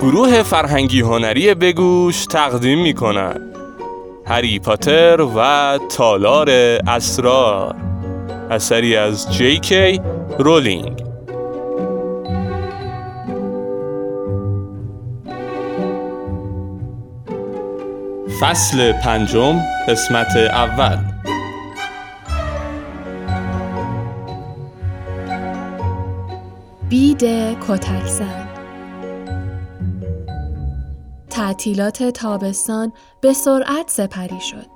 گروه فرهنگی هنری بگوش تقدیم می کند هری پاتر و تالار اسرار. اثری از جی کی رولینگ. فصل پنجم قسمت اول بید کتکزن تعطیلات تابستان به سرعت سپری شد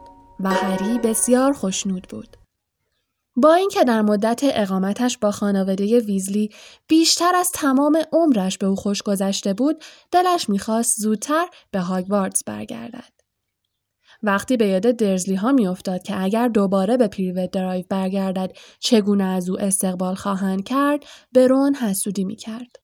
و هری بسیار خوشنود بود. با اینکه در مدت اقامتش با خانواده ویزلی بیشتر از تمام عمرش به او خوش گذشته بود، دلش می‌خواست زودتر به هاگوارتس برگردد. وقتی به یاد دورسلی ها میافتاد که اگر دوباره به پریوت درایو برگردد چگونه از او استقبال خواهند کرد به رون حسودی می‌کرد.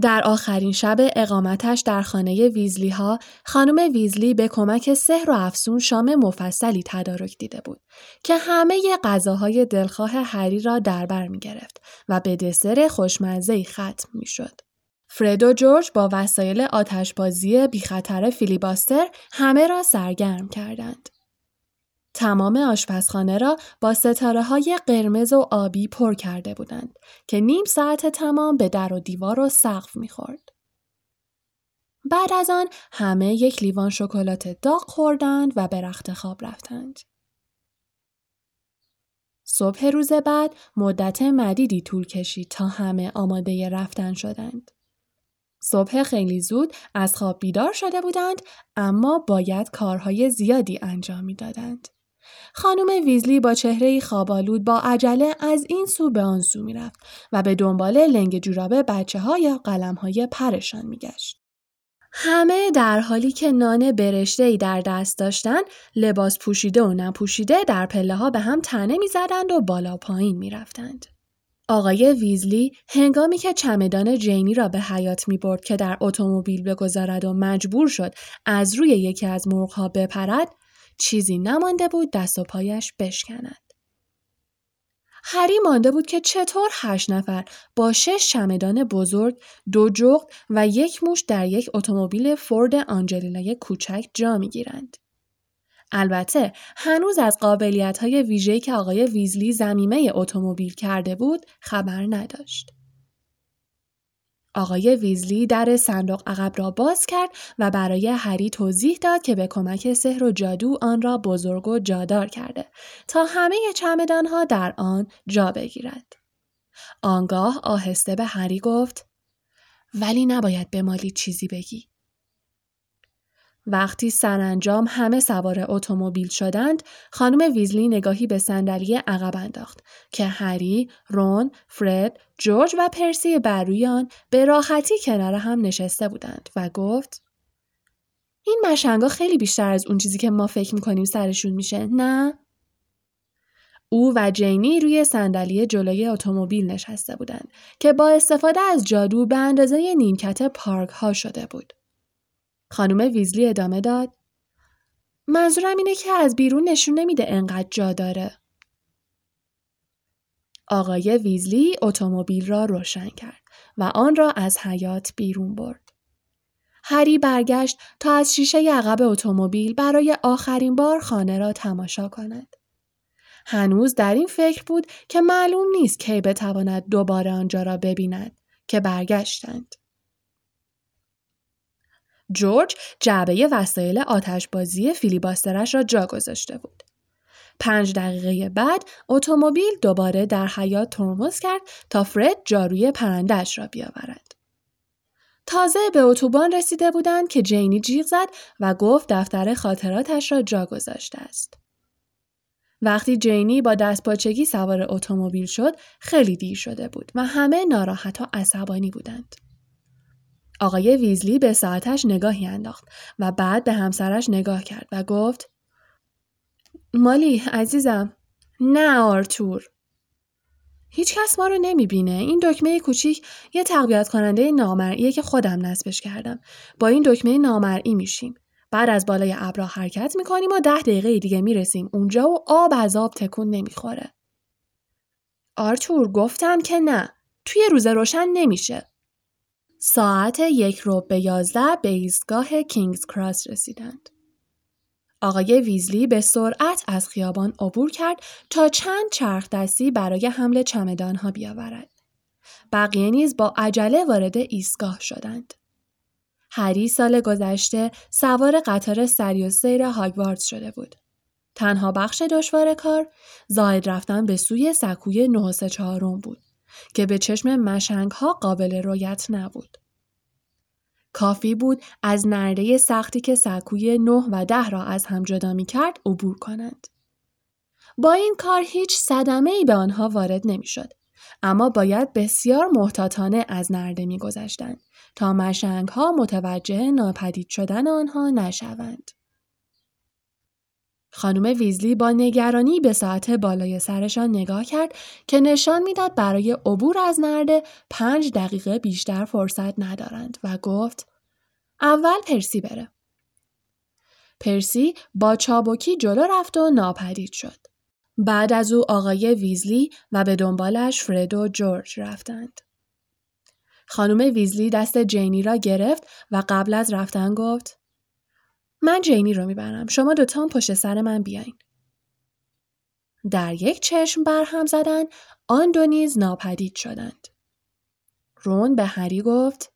در آخرین شب اقامتش در خانه ویزلی ها خانم ویزلی به کمک سحر و افسون شام مفصلی تدارک دیده بود که همه غذاهای دلخواه هری را در بر می گرفت و به دسر خوشمزه ختم می شد. فرد و جورج با وسایل آتشبازی بیخطر فیلیباستر همه را سرگرم کردند. تمام آشپزخانه را با ستاره های قرمز و آبی پر کرده بودند که نیم ساعت تمام به در و دیوار و سقف می‌خورد. بعد از آن همه یک لیوان شکلات داغ خوردند و به رخت خواب رفتند. صبح روز بعد مدت مدیدی طول کشید تا همه آماده رفتن شدند. صبح خیلی زود از خواب بیدار شده بودند اما باید کارهای زیادی انجام می‌دادند. خانم ویزلی با چهره خوابالود با عجله از این سو به آن سو می‌رفت و به دنبال لنگ جوراب بچه ها یا قلم های پرشان میگشت. همه در حالی که نان برشته ای در دست داشتند لباس پوشیده و نپوشیده در پله ها به هم تنه می‌زدند و بالا پایین می‌رفتند. آقای ویزلی هنگامی که چمدان جینی را به حیات می برد که در اتومبیل بگذارد و مجبور شد از روی یکی از مرغها بپرد چیزی نمانده بود دست و پایش بشکند. هری مانده بود که چطور هشت نفر با شش چمدان بزرگ، دو جغد و یک موش در یک اتومبیل فورد آنجلینا کوچک جا می‌گیرند. البته هنوز از قابلیت های ویژه‌ای که آقای ویزلی زمیمه اتومبیل کرده بود خبر نداشت. آقای ویزلی در صندوق عقب را باز کرد و برای هری توضیح داد که به کمک سحر و جادو آن را بزرگ و جادار کرده تا همه چمدانها در آن جا بگیرد. آنگاه آهسته به هری گفت ولی نباید به مالی چیزی بگی. وقتی سرانجام همه سوار اتومبیل شدند، خانم ویزلی نگاهی به صندلی عقب انداخت که هری، رون، فرد، جورج و پرسی بر روی آن به راحتی کنار هم نشسته بودند و گفت: این مشنگا خیلی بیشتر از اون چیزی که ما فکر می‌کنیم سرشون میشه، نه؟ او و جینی روی صندلی جلوی اتومبیل نشسته بودند که با استفاده از جادو به اندازه نیمکت پارک ها شده بود. خانم ویزلی ادامه داد. منظورم اینه که از بیرون نشون نمیده انقدر جا داره. آقای ویزلی اتومبیل را روشن کرد و آن را از حیات بیرون برد. هری برگشت تا از شیشه عقب اتومبیل برای آخرین بار خانه را تماشا کند. هنوز در این فکر بود که معلوم نیست کی بتواند دوباره آنجا را ببیند که برگشتند. جورج جعبه وسایل آتشبازی فیلیباسترش را جا گذاشته بود. پنج دقیقه بعد اتومبیل دوباره در حیات ترمز کرد تا فرد جاروی پرندهش را بیاورد. تازه به اتوبان رسیده بودند که جینی جیغ زد و گفت دفتر خاطراتش را جا گذاشته است. وقتی جینی با دستپاچگی سوار اتومبیل شد خیلی دیر شده بود و همه ناراحت و عصبانی بودند. آقای ویزلی به ساعتش نگاهی انداخت و بعد به همسرش نگاه کرد و گفت مالی عزیزم نه آرتور هیچ کس ما رو نمی‌بینه این دکمه کوچیک یه تقویت کننده نامرئیه که خودم نصبش کردم با این دکمه نامرئی میشیم بعد از بالای ابرا حرکت می‌کنیم و ده دقیقه دیگه می‌رسیم اونجا و آب از آب تکون نمی‌خوره. آرتور گفتم که نه. توی روز روشن نمیشه. ساعت یک رو به یازده به ایستگاه کینگز کراس رسیدند. آقای ویزلی به سرعت از خیابان عبور کرد تا چند چرخ دستی برای حمل چمدانها بیاورد. بقیه نیز با عجله وارد ایستگاه شدند. هری سال گذشته سوار قطار سری و سیر هاگواردز شده بود. تنها بخش دشوار کار زاید رفتن به سوی سکوی نه چهارم بود که به چشم مشنگ ها قابل رویت نبود. کافی بود از نرده سختی که سکوی نه و ده را از هم جدا می کرد عبور کنند. با این کار هیچ صدمه ای به آنها وارد نمی شد. اما باید بسیار محتاطانه از نرده می گذشتند تا مشنگ ها متوجه ناپدید شدن آنها نشوند. خانم ویزلی با نگرانی به ساعت بالای سرشان نگاه کرد که نشان می‌داد برای عبور از نرده پنج دقیقه بیشتر فرصت ندارند و گفت اول پرسی بره. پرسی با چابکی جلو رفت و ناپدید شد. بعد از او آقای ویزلی و به دنبالش فرد و جورج رفتند. خانم ویزلی دست جینی را گرفت و قبل از رفتن گفت من جینی رو می‌برم. شما دوتا پشت سر من بیاین. در یک چشم برهم زدن آن دو نیز ناپدید شدند. رون به هری گفت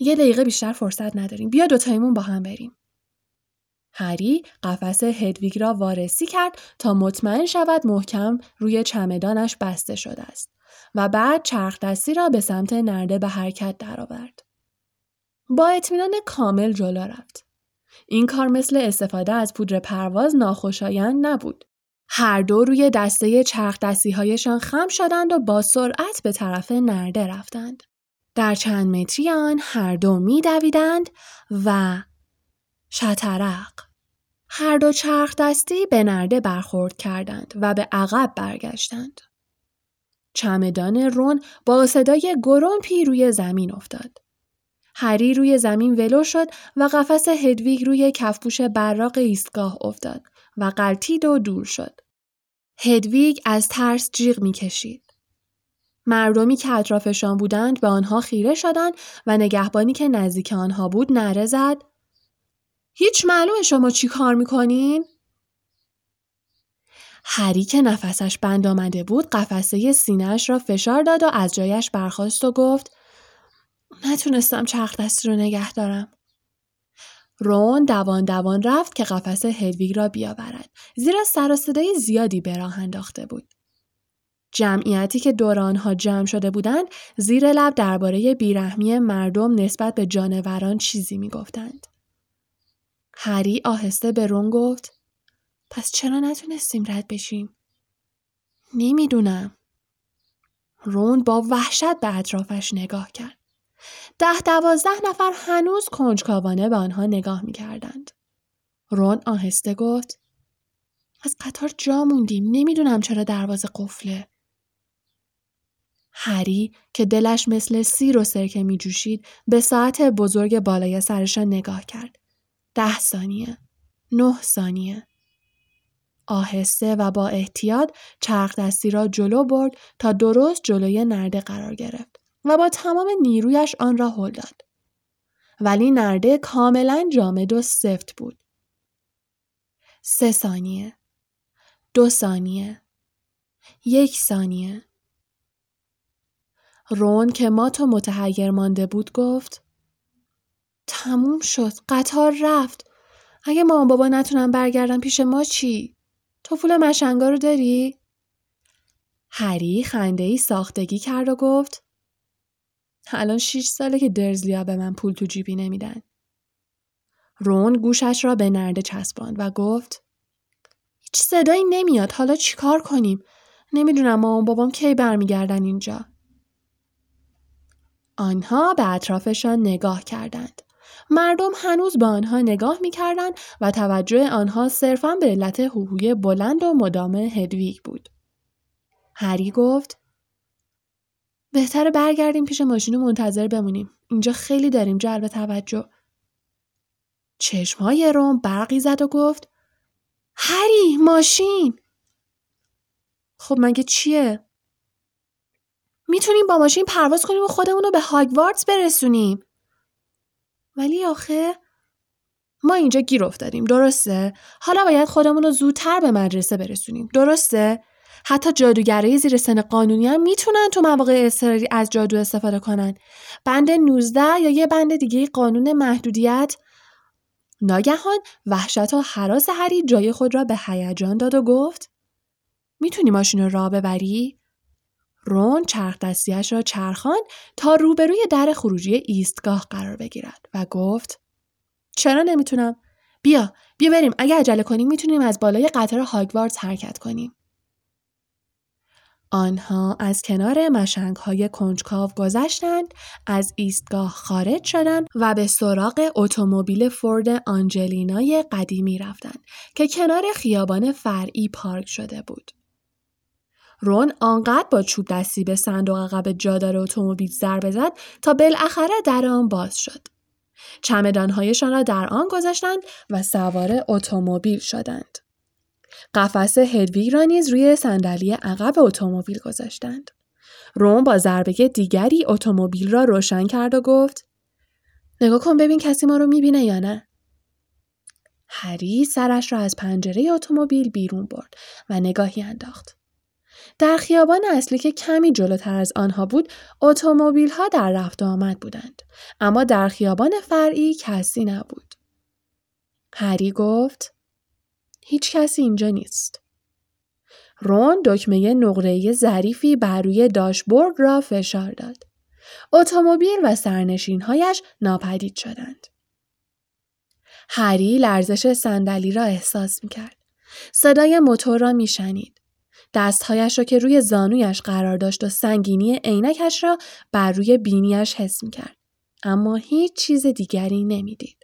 یه دقیقه بیشتر فرصت نداریم. بیا دوتایمون با هم بریم. هری قفس هدویگ را وارسی کرد تا مطمئن شود محکم روی چمدانش بسته شده است و بعد چرخ دستی را به سمت نرده به حرکت درآورد. با اطمینان کامل جلو رفت. این کار مثل استفاده از پودر پرواز ناخوشایند نبود. هر دو روی دسته چرخ دستی هایشان خم شدند و با سرعت به طرف نرده رفتند. در چند متری آن هر دو می و شطرق هر دو چرخ دستی به نرده برخورد کردند و به عقب برگشتند. چمدان رون با صدای گرومپی روی زمین افتاد. هری روی زمین ولو شد و قفس هدویگ روی کفپوش براق ایستگاه افتاد و قلتید و دور شد. هدویگ از ترس جیغ می‌کشید. مردمی که اطرافشان بودند به آنها خیره شدند و نگهبانی که نزدیک آنها بود نره زد هیچ معلوم شما چی کار می‌کنین؟ هری که نفسش بند آمده بود قفسه سینهش را فشار داد و از جایش برخاست و گفت نتونستم چرخ دستی رو نگه دارم. رون دوان دوان رفت که قفس هدویگ را بیاورد. زیرا سر صدای زیادی به راه انداخته بود. جمعیتی که دور آنها جمع شده بودند زیر لب درباره بیرحمی مردم نسبت به جانوران چیزی می‌گفتند. هری آهسته به رون گفت پس چرا نتونستیم رد بشیم؟ نمی‌دونم. رون با وحشت به اطرافش نگاه کرد. ده دوازده نفر هنوز کنجکاوانه به آنها نگاه می کردند. رون آهسته گفت از قطار جا موندیم نمی‌دونم چرا دروازه قفله. هری که دلش مثل سیر و سرکه می جوشید به ساعت بزرگ بالای سرشان نگاه کرد. ده ثانیه. نه ثانیه. آهسته و با احتیاط چرخ دستی را جلو برد تا درست جلوی نرده قرار گرفت و با تمام نیرویش آن را هل داد. ولی نرده کاملا جامد و سفت بود. سه ثانیه. دو ثانیه. یک ثانیه. رون که ما تو متحیر مانده بود گفت تموم شد. قطار رفت. اگه مامان بابا نتونن برگردن پیش ما چی؟ تو پول مشنگا رو داری؟ هری خنده ای ساختگی کرد و گفت الان شیش ساله که درزلیا به من پول تو جیبی نمیدن. رون گوشش را به نرده چسباند و گفت هیچ صدایی نمیاد حالا چیکار کنیم؟ نمی‌دونم مامان بابام کی برمیگردن اینجا. آنها به اطرافشان نگاه کردند. مردم هنوز به آنها نگاه می‌کردند و توجه آنها صرفا به علت هوهوی بلند و مدام هدویگ بود. هری گفت بهتره برگردیم پیش ماشین و منتظر بمونیم. اینجا خیلی داریم جلب توجه. چشمهای روم برقی زد و گفت هری ماشین خب مگه چیه؟ می‌تونیم با ماشین پرواز کنیم و خودمون رو به هاگوارتس برسونیم. ولی آخه ما اینجا گیر افتادیم درسته؟ حالا باید خودمون رو زودتر به مدرسه برسونیم درسته؟ حتی جادوگرای زیر سن قانونی هم می‌تونن تو مواقع اضطراری از جادو استفاده کنن. بند 19 یا یه بند دیگه قانون محدودیت ناگهان وحشت و حراس هری جای خود را به هیجان داد و گفت می‌تونی ماشین راه ببری؟ رون چرخ دستیش را چرخان تا روبروی در خروجی ایستگاه قرار بگیرد و گفت چرا نمی‌تونم؟ بیا بیا بریم اگه عجله کنیم می‌تونیم از بالای قطار هاگوارتس حرکت کنیم. آنها از کنار مشنگ های کنجکاو گذشتند، از ایستگاه خارج شدند و به سراغ اتومبیل فورد آنجلینای قدیمی رفتند که کنار خیابان فرعی پارک شده بود. رون آنقدر با چوب دستی به صندوق عقب جادار اتومبیل ضربه زد تا بالاخره در آن باز شد. چمدانهایشان را در آن گذاشتند و سوار اتومبیل شدند. قفس هدویگ را نیز روی صندلی عقب اتومبیل گذاشتند. روم با ضربه دیگری اتومبیل را روشن کرد و گفت نگاه کن ببین کسی ما رو می‌بینه یا نه؟ هری سرش را از پنجره اتومبیل بیرون برد و نگاهی انداخت. در خیابان اصلی که کمی جلوتر از آنها بود اتومبیل ها در رفت آمد بودند اما در خیابان فرعی کسی نبود هری گفت هیچ کسی اینجا نیست رون دکمه نقره ظریفی بر روی داشبورد را فشار داد اتومبیل و سرنشینهایش ناپدید شدند هری لرزش صندلی را احساس می کرد. صدای موتور را میشنید. دستهایش را که روی زانویش قرار داشت و سنگینی عینکش را بر روی بینیش حس می کرد. اما هیچ چیز دیگری نمی‌دید.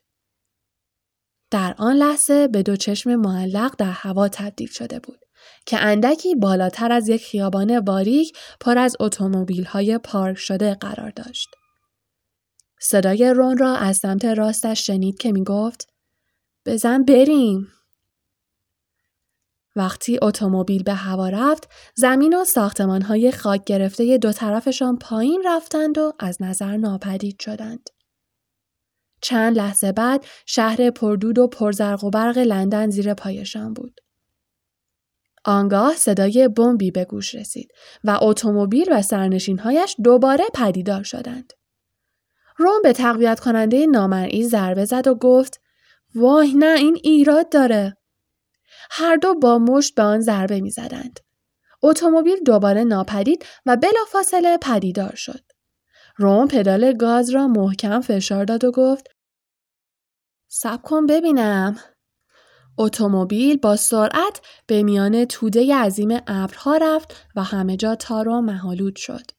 در آن لحظه به دو چشم معلق در هوا تبدیل شده بود که اندکی بالاتر از یک خیابان باریک پر از اتومبیل های پارک شده قرار داشت. صدای رون را از سمت راستش شنید که می گفت بزن بریم. وقتی اتومبیل به هوا رفت، زمین و های خاک گرفته دو طرفشان پایین رفتند و از نظر ناپدید شدند. چند لحظه بعد شهر پردود و پرزرق و برق لندن زیر پایشان بود. آنگاه صدای بمبی به گوش رسید و اتومبیل و سرنشینهایش دوباره پدیدار شدند. روم به تقویت کننده نامرئی ضربه زد و گفت وای نه این ایراد داره. هر دو با مشت به آن ضربه می زدند. اتومبیل دوباره ناپدید و بلافاصله پدیدار شد. روم پدال گاز را محکم فشار داد و گفت سب کن ببینم. اتومبیل با سرعت به میان توده عظیم ابرها رفت و همه جا تار و مهالود شد.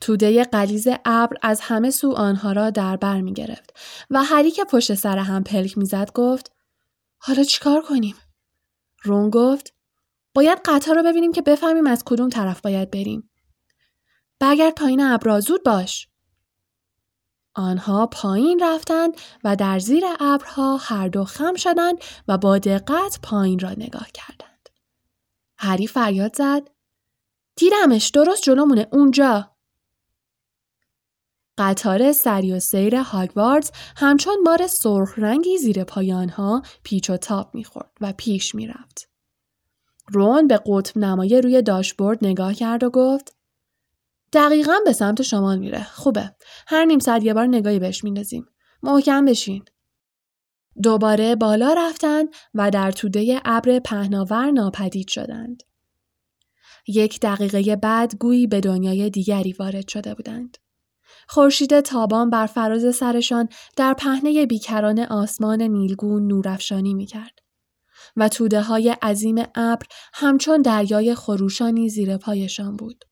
توده قلیز ابر از همه سو آنها را در بر می گرفت و هری که پشت سر هم پلک می‌زد گفت حالا چیکار کنیم؟ رون گفت باید قطار رو ببینیم که بفهمیم از کدوم طرف باید بریم. برگرد پایین ابرا زود باش. آنها پایین رفتند و در زیر ابرها هر دو خم شدند و با دقت پایین را نگاه کردند. هری فریاد زد دیدمش درست جلومونه اونجا. قطار سری و سیر هاگواردز همچون بار سرخ رنگی زیر پایانها پیچ و تاب می‌خورد و پیش می‌رفت. رون به قطب نمای روی داشبورد نگاه کرد و گفت دقیقا به سمت شمال میره. خوبه. هر نیم ساعت یه بار نگاهی بهش میندازیم. محکم بشین. دوباره بالا رفتند و در توده ابر پهناور ناپدید شدند. یک دقیقه بعد گویی به دنیای دیگری وارد شده بودند. خورشید تابان بر فراز سرشان در پهنه بیکران آسمان نیلگون نورافشانی می‌کرد و توده های عظیم ابر همچون دریای خروشانی زیر پایشان بود.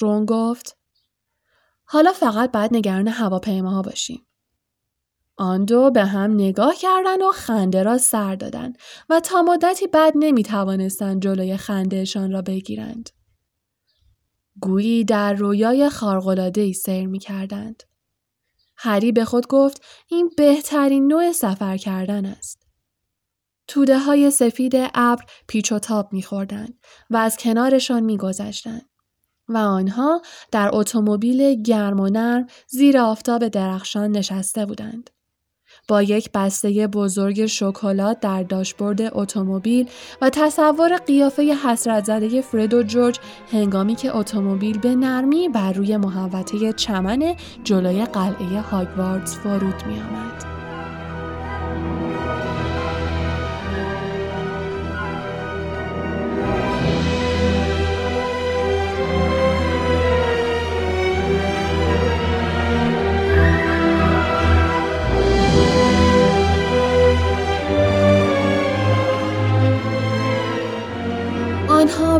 رون گفت حالا فقط بعد نگران هواپیماها باشیم. آن دو به هم نگاه کردند و خنده را سر دادند و تا مدتی بعد نمی توانستند جلوی خندهشان را بگیرند. گویی در رویای ای سیر می کردند. هری به خود گفت این بهترین نوع سفر کردن است. توده های سفید ابر پیچ و تاب میخوردند و از کنارشان میگذشتند و آنها در اتومبیل گرم و نرم زیر آفتاب درخشان نشسته بودند. با یک بسته بزرگ شکلات در داشبورد اتومبیل و تصور قیافه حسرت زده فرد و جورج هنگامی که اتومبیل به نرمی بر روی محوطه چمن جلوی قلعه هاگواردز فرود می آمد.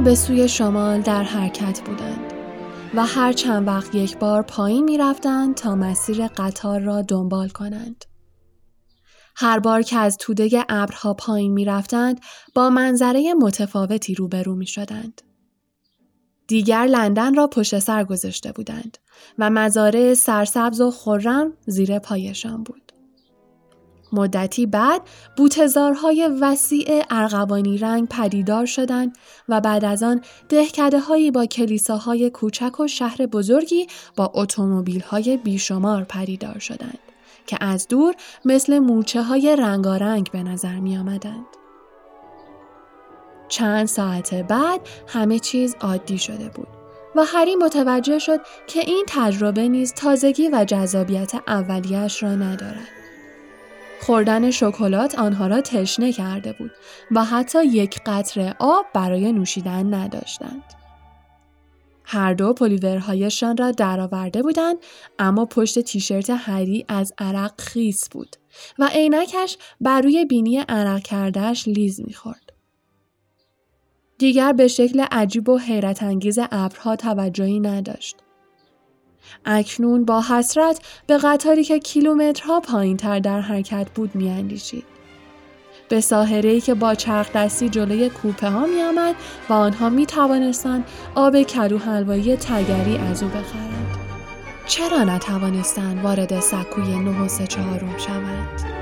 به سوی شمال در حرکت بودند و هر چند وقت یک بار پایین می رفتند تا مسیر قطار را دنبال کنند. هر بار که از توده ابرها پایین می رفتند با منظره متفاوتی روبرو می شدند. دیگر لندن را پشت سر گذاشته بودند و مزارع سرسبز و خرم زیر پایشان بود. مدتی بعد بوتزارهای وسیع ارغوانی رنگ پدیدار شدند و بعد از آن دهکده هایی با کلیساهای کوچک و شهر بزرگی با اتومبیل های بیشمار پدیدار شدند که از دور مثل مورچه های رنگارنگ به نظر می آمدند. چند ساعت بعد همه چیز عادی شده بود و هری متوجه شد که این تجربه نیز تازگی و جذابیت اولیش را ندارد. خوردن شکلات آنها را تشنه کرده بود و حتی یک قطره آب برای نوشیدن نداشتند. هر دو پلیورهایشان را درآورده بودند اما پشت تیشرت هری از عرق خیس بود و عینکش بر روی بینی عرق کردهش لیز می‌خورد. دیگر به شکل عجیب و حیرت انگیز ابرها توجهی نداشت. اکنون با حسرت به قطاری که کیلومترها پایین تر در حرکت بود میاندیشید. به ساحره که با چرخ دستی جلوی کوپه ها می آمد و آنها می توانستند آب کدو حلوایی تگری از او بخرند. چرا نتوانستند وارد سکوی نه و سه چهارم شوند؟